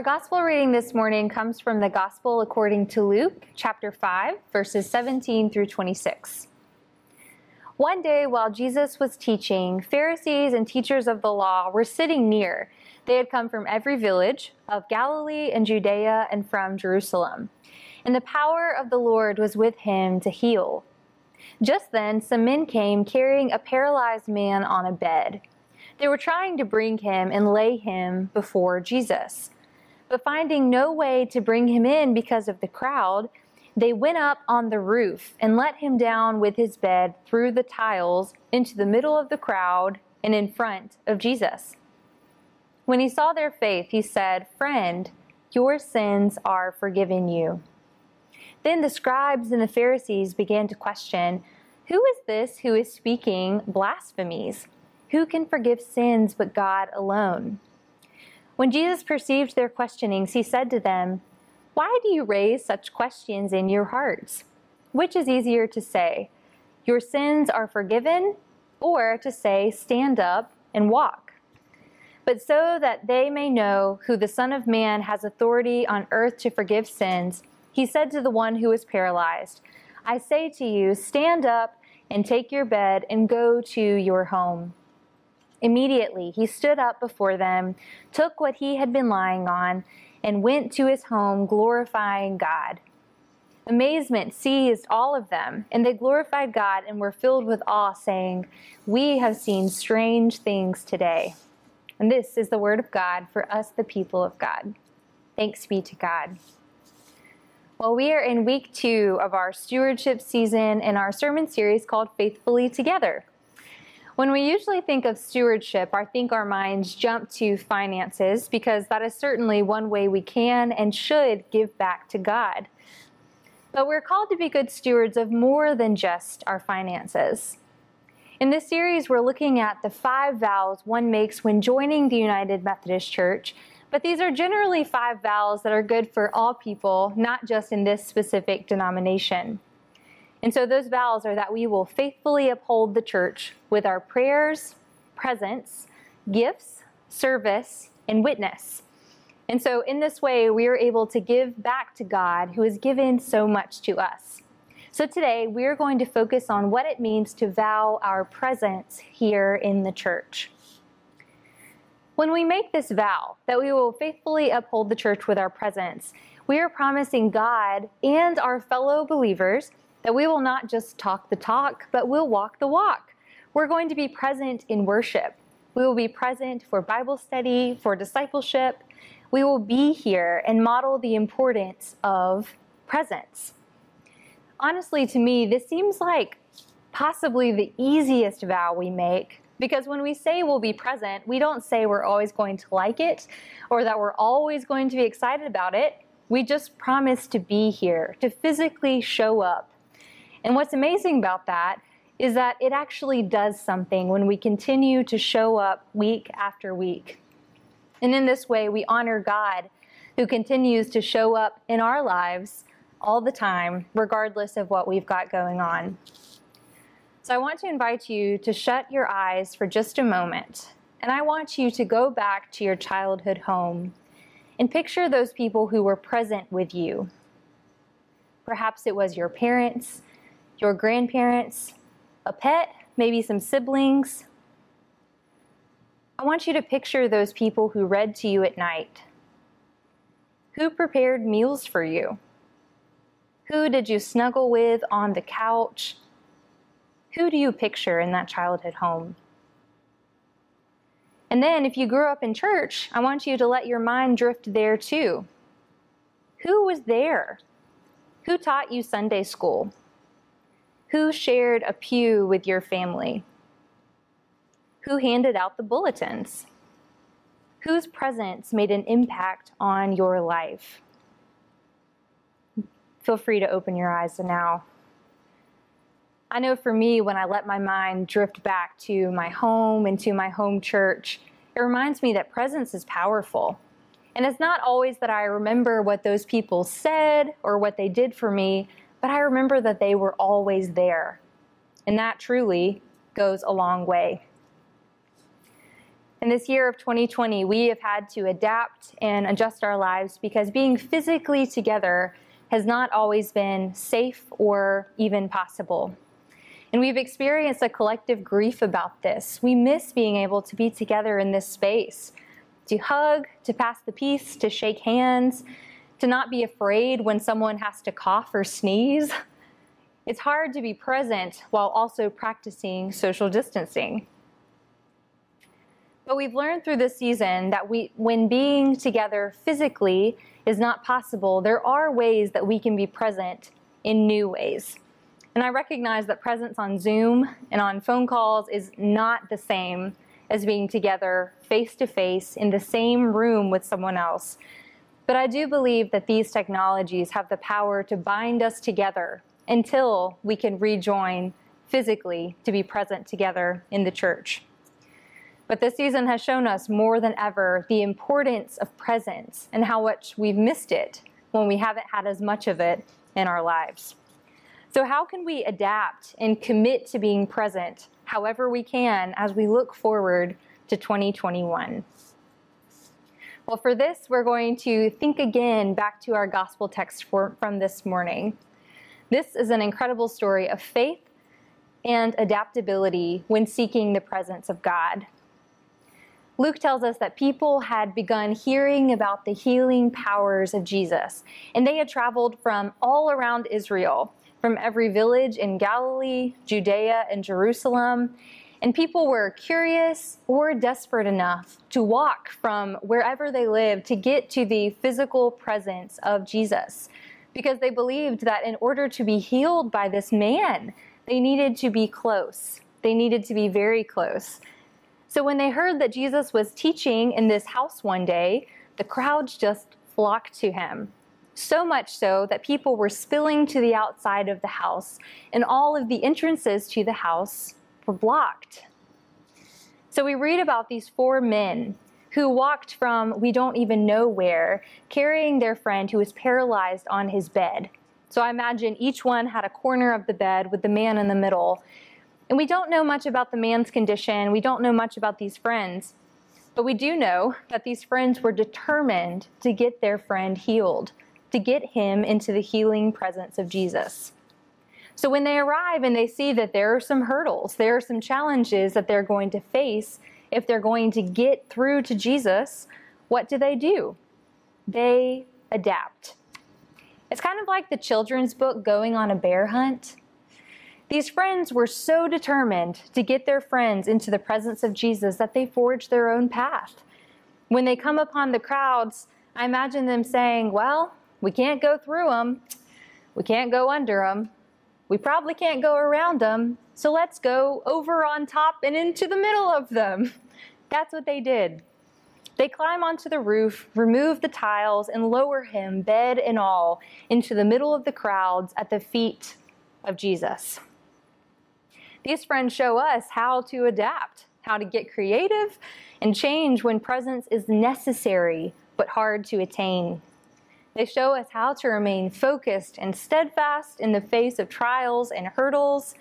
Our gospel reading this morning comes from the Gospel according to Luke, chapter 5, verses 17 through 26. One day, while Jesus was teaching, Pharisees and teachers of the law were sitting near. They had come from every village of Galilee and Judea and from Jerusalem. And the power of the Lord was with him to heal. Just then, some men came carrying a paralyzed man on a bed. They were trying to bring him and lay him before Jesus. But finding no way to bring him in because of the crowd, they went up on the roof and let him down with his bed through the tiles into the middle of the crowd and in front of Jesus. When he saw their faith, he said, Friend, your sins are forgiven you. Then the scribes and the Pharisees began to question, Who is this who is speaking blasphemies? Who can forgive sins but God alone? When Jesus perceived their questionings, he said to them, Why do you raise such questions in your hearts? Which is easier to say, Your sins are forgiven, or to say, Stand up and walk? But so that they may know who the Son of Man has authority on earth to forgive sins, he said to the one who was paralyzed, I say to you, stand up and take your bed and go to your home. Immediately he stood up before them, took what he had been lying on, and went to his home, glorifying God. Amazement seized all of them, and they glorified God and were filled with awe, saying, We have seen strange things today. And this is the word of God for us, the people of God. Thanks be to God. Well, we are in week two of our stewardship season in our sermon series called Faithfully Together. When we usually think of stewardship, I think our minds jump to finances because that is certainly one way we can and should give back to God. But we're called to be good stewards of more than just our finances. In this series, we're looking at the five vows one makes when joining the United Methodist Church, but these are generally five vows that are good for all people, not just in this specific denomination. And so those vows are that we will faithfully uphold the church with our prayers, presence, gifts, service, and witness. And so in this way, we are able to give back to God who has given so much to us. So today, we are going to focus on what it means to vow our presence here in the church. When we make this vow that we will faithfully uphold the church with our presence, we are promising God and our fellow believers that we will not just talk the talk, but we'll walk the walk. We're going to be present in worship. We will be present for Bible study, for discipleship. We will be here and model the importance of presence. Honestly, to me, this seems like possibly the easiest vow we make because when we say we'll be present, we don't say we're always going to like it or that we're always going to be excited about it. We just promise to be here, to physically show up and what's amazing about that is that it actually does something when we continue to show up week after week. And in this way, we honor God who continues to show up in our lives all the time, regardless of what we've got going on. So I want to invite you to shut your eyes for just a moment, and I want you to go back to your childhood home and picture those people who were present with you. Perhaps it was your parents your grandparents, a pet, maybe some siblings. I want you to picture those people who read to you at night. Who prepared meals for you? Who did you snuggle with on the couch? Who do you picture in that childhood home? And then, if you grew up in church, I want you to let your mind drift there too. Who was there? Who taught you Sunday school? Who shared a pew with your family? Who handed out the bulletins? Whose presence made an impact on your life? Feel free to open your eyes now. I know for me, when I let my mind drift back to my home and to my home church, it reminds me that presence is powerful. And it's not always that I remember what those people said or what they did for me, but I remember that they were always there. And that truly goes a long way. In this year of 2020, we have had to adapt and adjust our lives because being physically together has not always been safe or even possible. And we've experienced a collective grief about this. We miss being able to be together in this space to hug, to pass the peace, to shake hands, to not be afraid when someone has to cough or sneeze. It's hard to be present while also practicing social distancing. But we've learned through this season that we, when being together physically is not possible, there are ways that we can be present in new ways. And I recognize that presence on Zoom and on phone calls is not the same as being together face to face in the same room with someone else. But I do believe that these technologies have the power to bind us together until we can rejoin physically to be present together in the church. But this season has shown us more than ever the importance of presence and how much we've missed it when we haven't had as much of it in our lives. So, how can we adapt and commit to being present however we can as we look forward to 2021? Well, for this, we're going to think again back to our gospel text for, from this morning. This is an incredible story of faith and adaptability when seeking the presence of God. Luke tells us that people had begun hearing about the healing powers of Jesus, and they had traveled from all around Israel, from every village in Galilee, Judea, and Jerusalem. And people were curious or desperate enough to walk from wherever they lived to get to the physical presence of Jesus because they believed that in order to be healed by this man, they needed to be close. They needed to be very close. So when they heard that Jesus was teaching in this house one day, the crowds just flocked to him. So much so that people were spilling to the outside of the house, and all of the entrances to the house were blocked. So we read about these four men who walked from we don't even know where, carrying their friend who was paralyzed on his bed. So I imagine each one had a corner of the bed with the man in the middle, and we don't know much about the man's condition. We don't know much about these friends. But we do know that these friends were determined to get their friend healed, to get him into the healing presence of Jesus. So when they arrive and they see that there are some hurdles, there are some challenges that they're going to face if they're going to get through to Jesus, what do they do? They adapt. It's kind of like the children's book Going on a Bear Hunt. These friends were so determined to get their friends into the presence of Jesus that they forged their own path. When they come upon the crowds, I imagine them saying, Well, we can't go through them. We can't go under them. We probably can't go around them. So let's go over on top and into the middle of them. That's what they did. They climb onto the roof, remove the tiles, and lower him, bed and all, into the middle of the crowds at the feet of Jesus. These friends show us how to adapt, how to get creative and change when presence is necessary but hard to attain. They show us how to remain focused and steadfast in the face of trials and hurdles.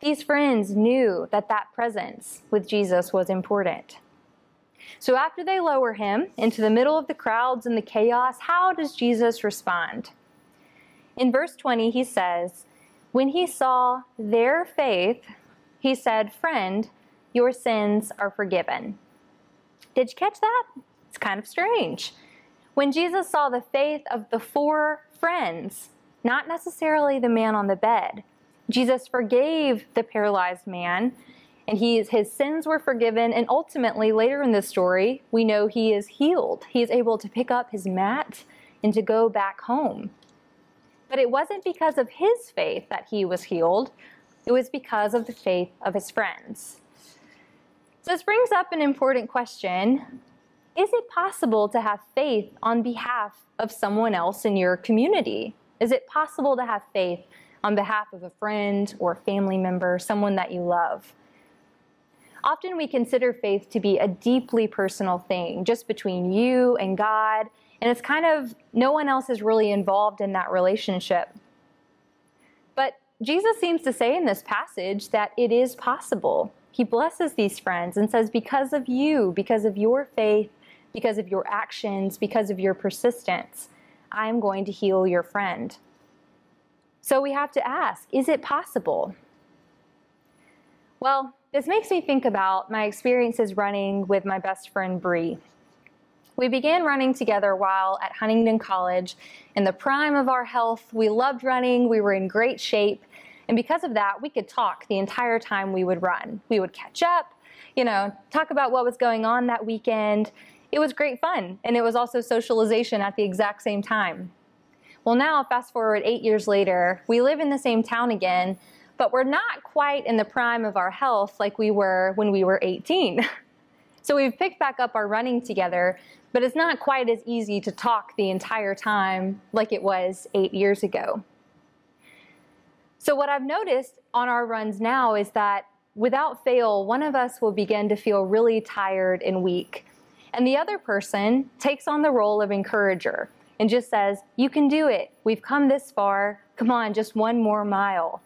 These friends knew that that presence with Jesus was important. So after they lower him into the middle of the crowds and the chaos, how does Jesus respond? In verse 20, he says, when he saw their faith, he said, Friend, your sins are forgiven. Did you catch that? It's kind of strange. When Jesus saw the faith of the four friends, not necessarily the man on the bed, Jesus forgave the paralyzed man, and he, his sins were forgiven. And ultimately, later in the story, we know he is healed. He is able to pick up his mat and to go back home. But it wasn't because of his faith that he was healed, it was because of the faith of his friends. So this brings up an important question Is it possible to have faith on behalf of someone else in your community? Is it possible to have faith on behalf of a friend or family member, someone that you love? Often we consider faith to be a deeply personal thing, just between you and God and it's kind of no one else is really involved in that relationship. But Jesus seems to say in this passage that it is possible. He blesses these friends and says, Because of you, because of your faith, because of your actions, because of your persistence, I'm going to heal your friend. So we have to ask is it possible? Well, this makes me think about my experiences running with my best friend Bree. We began running together while at Huntingdon College. In the prime of our health, we loved running, we were in great shape, and because of that, we could talk the entire time we would run. We would catch up, you know, talk about what was going on that weekend. It was great fun, and it was also socialization at the exact same time. Well, now, fast forward eight years later, we live in the same town again, but we're not quite in the prime of our health like we were when we were 18. so we've picked back up our running together, but it's not quite as easy to talk the entire time like it was eight years ago. So, what I've noticed on our runs now is that without fail, one of us will begin to feel really tired and weak. And the other person takes on the role of encourager and just says, You can do it. We've come this far. Come on, just one more mile.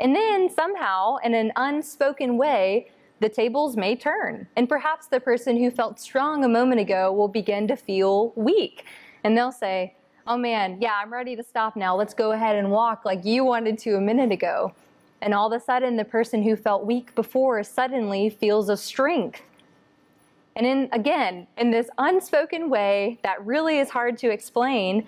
And then somehow, in an unspoken way, the tables may turn. And perhaps the person who felt strong a moment ago will begin to feel weak. And they'll say, oh man, yeah, I'm ready to stop now. Let's go ahead and walk like you wanted to a minute ago. And all of a sudden, the person who felt weak before suddenly feels a strength. And in, again, in this unspoken way that really is hard to explain,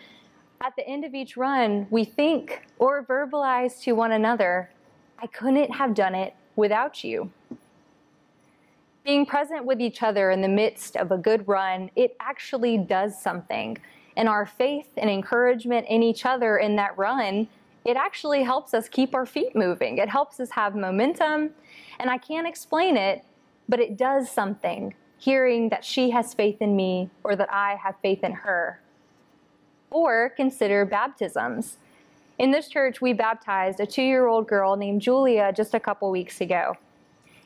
at the end of each run, we think or verbalize to one another, I couldn't have done it without you. Being present with each other in the midst of a good run, it actually does something and our faith and encouragement in each other in that run, it actually helps us keep our feet moving. It helps us have momentum. And I can't explain it, but it does something hearing that she has faith in me or that I have faith in her. Or consider baptisms. In this church, we baptized a two year old girl named Julia just a couple weeks ago.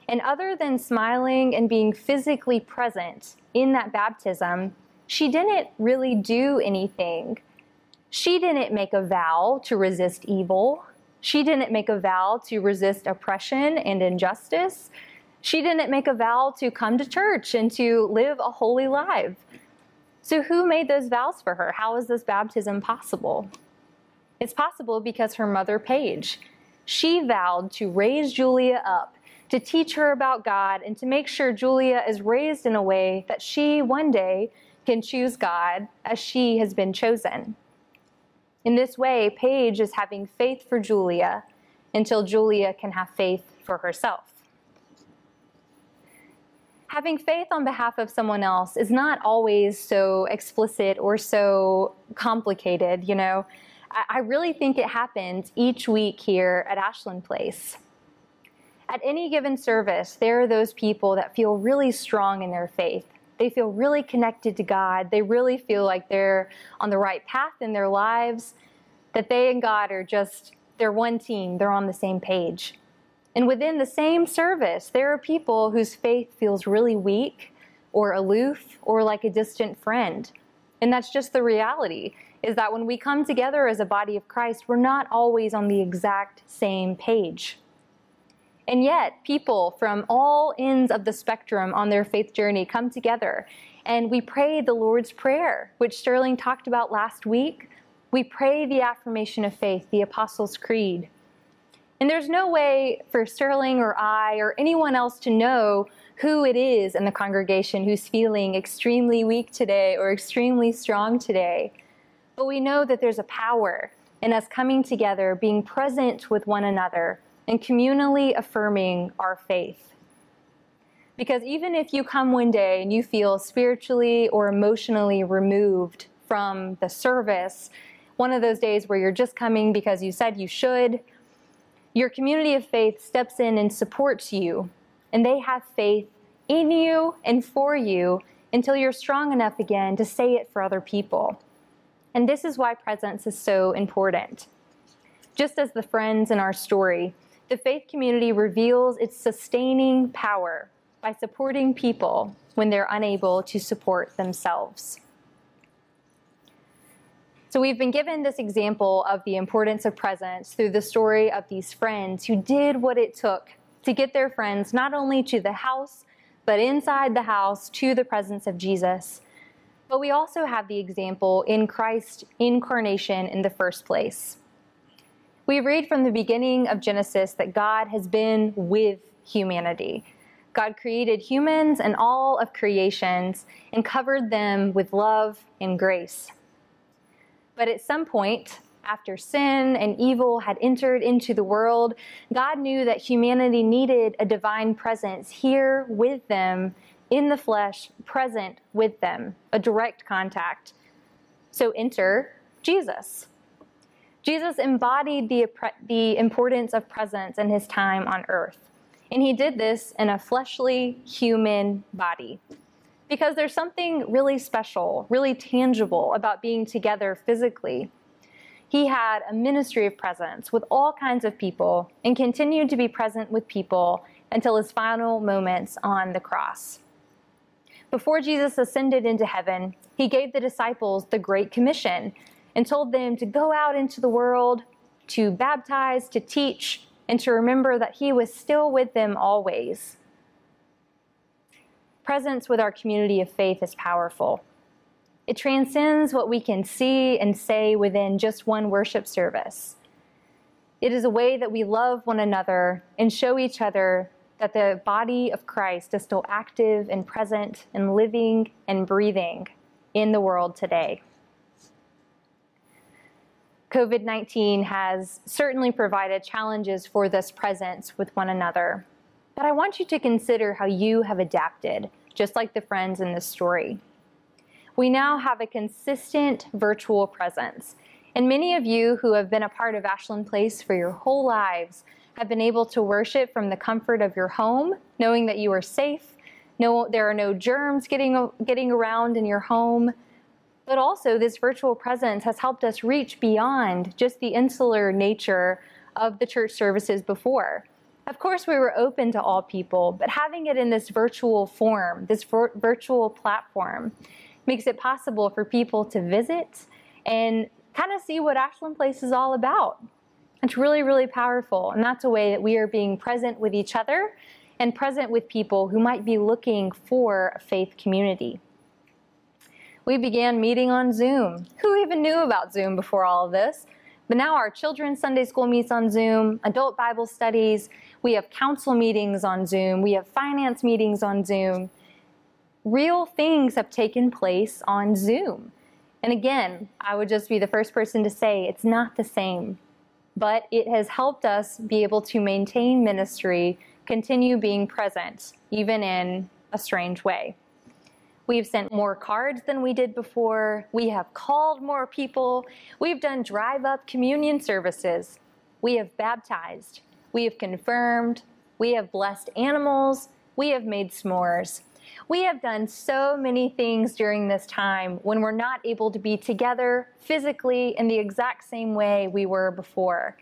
And other than smiling and being physically present in that baptism, she didn't really do anything. She didn't make a vow to resist evil. She didn't make a vow to resist oppression and injustice. She didn't make a vow to come to church and to live a holy life. So, who made those vows for her? How is this baptism possible? It's possible because her mother, Paige, she vowed to raise Julia up, to teach her about God, and to make sure Julia is raised in a way that she one day can choose God as she has been chosen. In this way, Paige is having faith for Julia until Julia can have faith for herself. Having faith on behalf of someone else is not always so explicit or so complicated, you know. I really think it happens each week here at Ashland Place. At any given service, there are those people that feel really strong in their faith they feel really connected to God. They really feel like they're on the right path in their lives, that they and God are just, they're one team, they're on the same page. And within the same service, there are people whose faith feels really weak or aloof or like a distant friend. And that's just the reality is that when we come together as a body of Christ, we're not always on the exact same page. And yet, people from all ends of the spectrum on their faith journey come together and we pray the Lord's Prayer, which Sterling talked about last week. We pray the affirmation of faith, the Apostles' Creed. And there's no way for Sterling or I or anyone else to know who it is in the congregation who's feeling extremely weak today or extremely strong today. But we know that there's a power in us coming together, being present with one another, and communally affirming our faith. Because even if you come one day and you feel spiritually or emotionally removed from the service, one of those days where you're just coming because you said you should, your community of faith steps in and supports you, and they have faith in you and for you until you're strong enough again to say it for other people. And this is why presence is so important. Just as the friends in our story, the faith community reveals its sustaining power by supporting people when they're unable to support themselves. So, we've been given this example of the importance of presence through the story of these friends who did what it took to get their friends not only to the house, but inside the house to the presence of Jesus. But we also have the example in Christ's incarnation in the first place. We read from the beginning of Genesis that God has been with humanity. God created humans and all of creations and covered them with love and grace. But at some point, after sin and evil had entered into the world, God knew that humanity needed a divine presence here with them in the flesh, present with them, a direct contact. So enter Jesus. Jesus embodied the, the importance of presence in his time on earth. And he did this in a fleshly human body. Because there's something really special, really tangible about being together physically. He had a ministry of presence with all kinds of people and continued to be present with people until his final moments on the cross. Before Jesus ascended into heaven, he gave the disciples the Great Commission and told them to go out into the world, to baptize, to teach, and to remember that he was still with them always. Presence with our community of faith is powerful. It transcends what we can see and say within just one worship service. It is a way that we love one another and show each other that the body of Christ is still active and present and living and breathing in the world today. COVID 19 has certainly provided challenges for this presence with one another. But I want you to consider how you have adapted, just like the friends in this story we now have a consistent virtual presence. And many of you who have been a part of Ashland Place for your whole lives have been able to worship from the comfort of your home, knowing that you are safe, no, there are no germs getting, getting around in your home. But also, this virtual presence has helped us reach beyond just the insular nature of the church services before. Of course, we were open to all people, but having it in this virtual form, this vir- virtual platform, makes it possible for people to visit and kind of see what Ashland Place is all about. It's really, really powerful. And that's a way that we are being present with each other and present with people who might be looking for a faith community. We began meeting on Zoom. Who even knew about Zoom before all of this? But now our children's Sunday school meets on Zoom, adult Bible studies, we have council meetings on Zoom, we have finance meetings on Zoom real things have taken place on Zoom. And again, I would just be the first person to say it's not the same, but it has helped us be able to maintain ministry, continue being present, even in a strange way. We've sent more cards than we did before. We have called more people. We've done drive up communion services. We have baptized. We have confirmed. We have blessed animals. We have made s'mores. We have done so many things during this time when we're not able to be together physically in the exact same way we were before.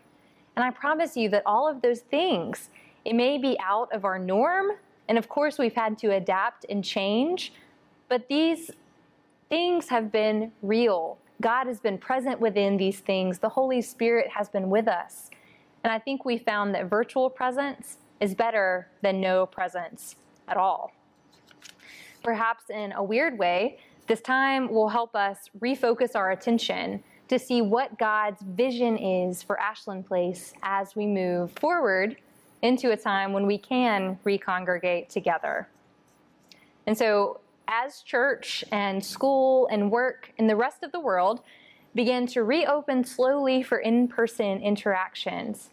And I promise you that all of those things, it may be out of our norm, and of course we've had to adapt and change, but these things have been real. God has been present within these things. The Holy Spirit has been with us. And I think we found that virtual presence is better than no presence at all. Perhaps in a weird way, this time will help us refocus our attention to see what God's vision is for Ashland Place as we move forward into a time when we can recongregate together. And so, as church and school and work and the rest of the world begin to reopen slowly for in person interactions,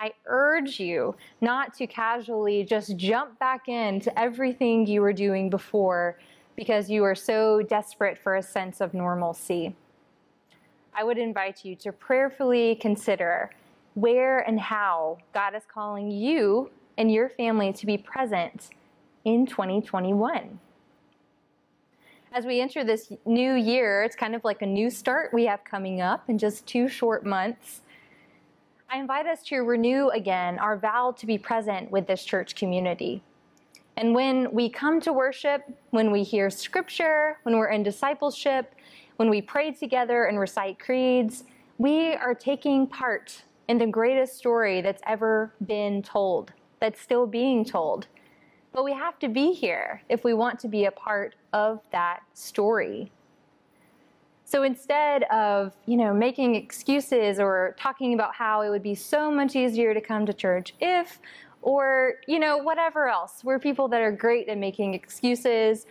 I urge you not to casually just jump back into everything you were doing before because you are so desperate for a sense of normalcy. I would invite you to prayerfully consider where and how God is calling you and your family to be present in 2021. As we enter this new year, it's kind of like a new start we have coming up in just two short months. I invite us to renew again our vow to be present with this church community. And when we come to worship, when we hear scripture, when we're in discipleship, when we pray together and recite creeds, we are taking part in the greatest story that's ever been told that's still being told. But we have to be here if we want to be a part of that story. So instead of, you know, making excuses or talking about how it would be so much easier to come to church if or, you know, whatever else. We're people that are great at making excuses.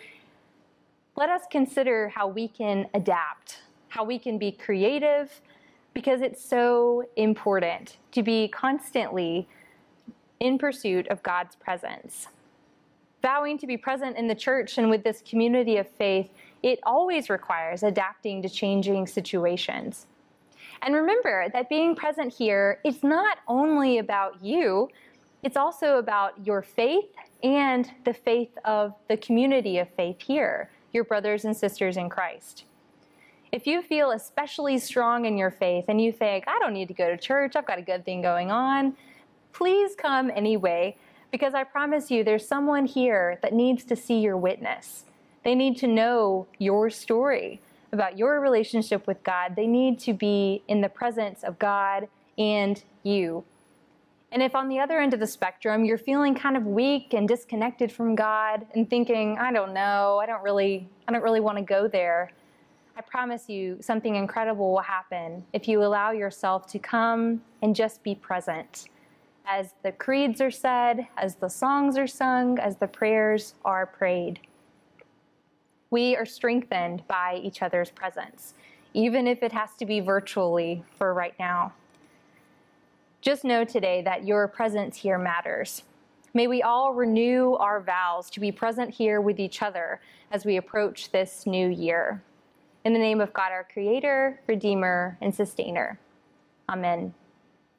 Let us consider how we can adapt, how we can be creative because it's so important to be constantly in pursuit of God's presence. Vowing to be present in the church and with this community of faith, it always requires adapting to changing situations. And remember that being present here is not only about you, it's also about your faith and the faith of the community of faith here, your brothers and sisters in Christ. If you feel especially strong in your faith and you think, I don't need to go to church, I've got a good thing going on, please come anyway, because I promise you there's someone here that needs to see your witness. They need to know your story about your relationship with God. They need to be in the presence of God and you. And if on the other end of the spectrum you're feeling kind of weak and disconnected from God and thinking, I don't know, I don't really I don't really want to go there, I promise you something incredible will happen if you allow yourself to come and just be present. As the creeds are said, as the songs are sung, as the prayers are prayed. We are strengthened by each other's presence, even if it has to be virtually for right now. Just know today that your presence here matters. May we all renew our vows to be present here with each other as we approach this new year. In the name of God, our Creator, Redeemer, and Sustainer. Amen.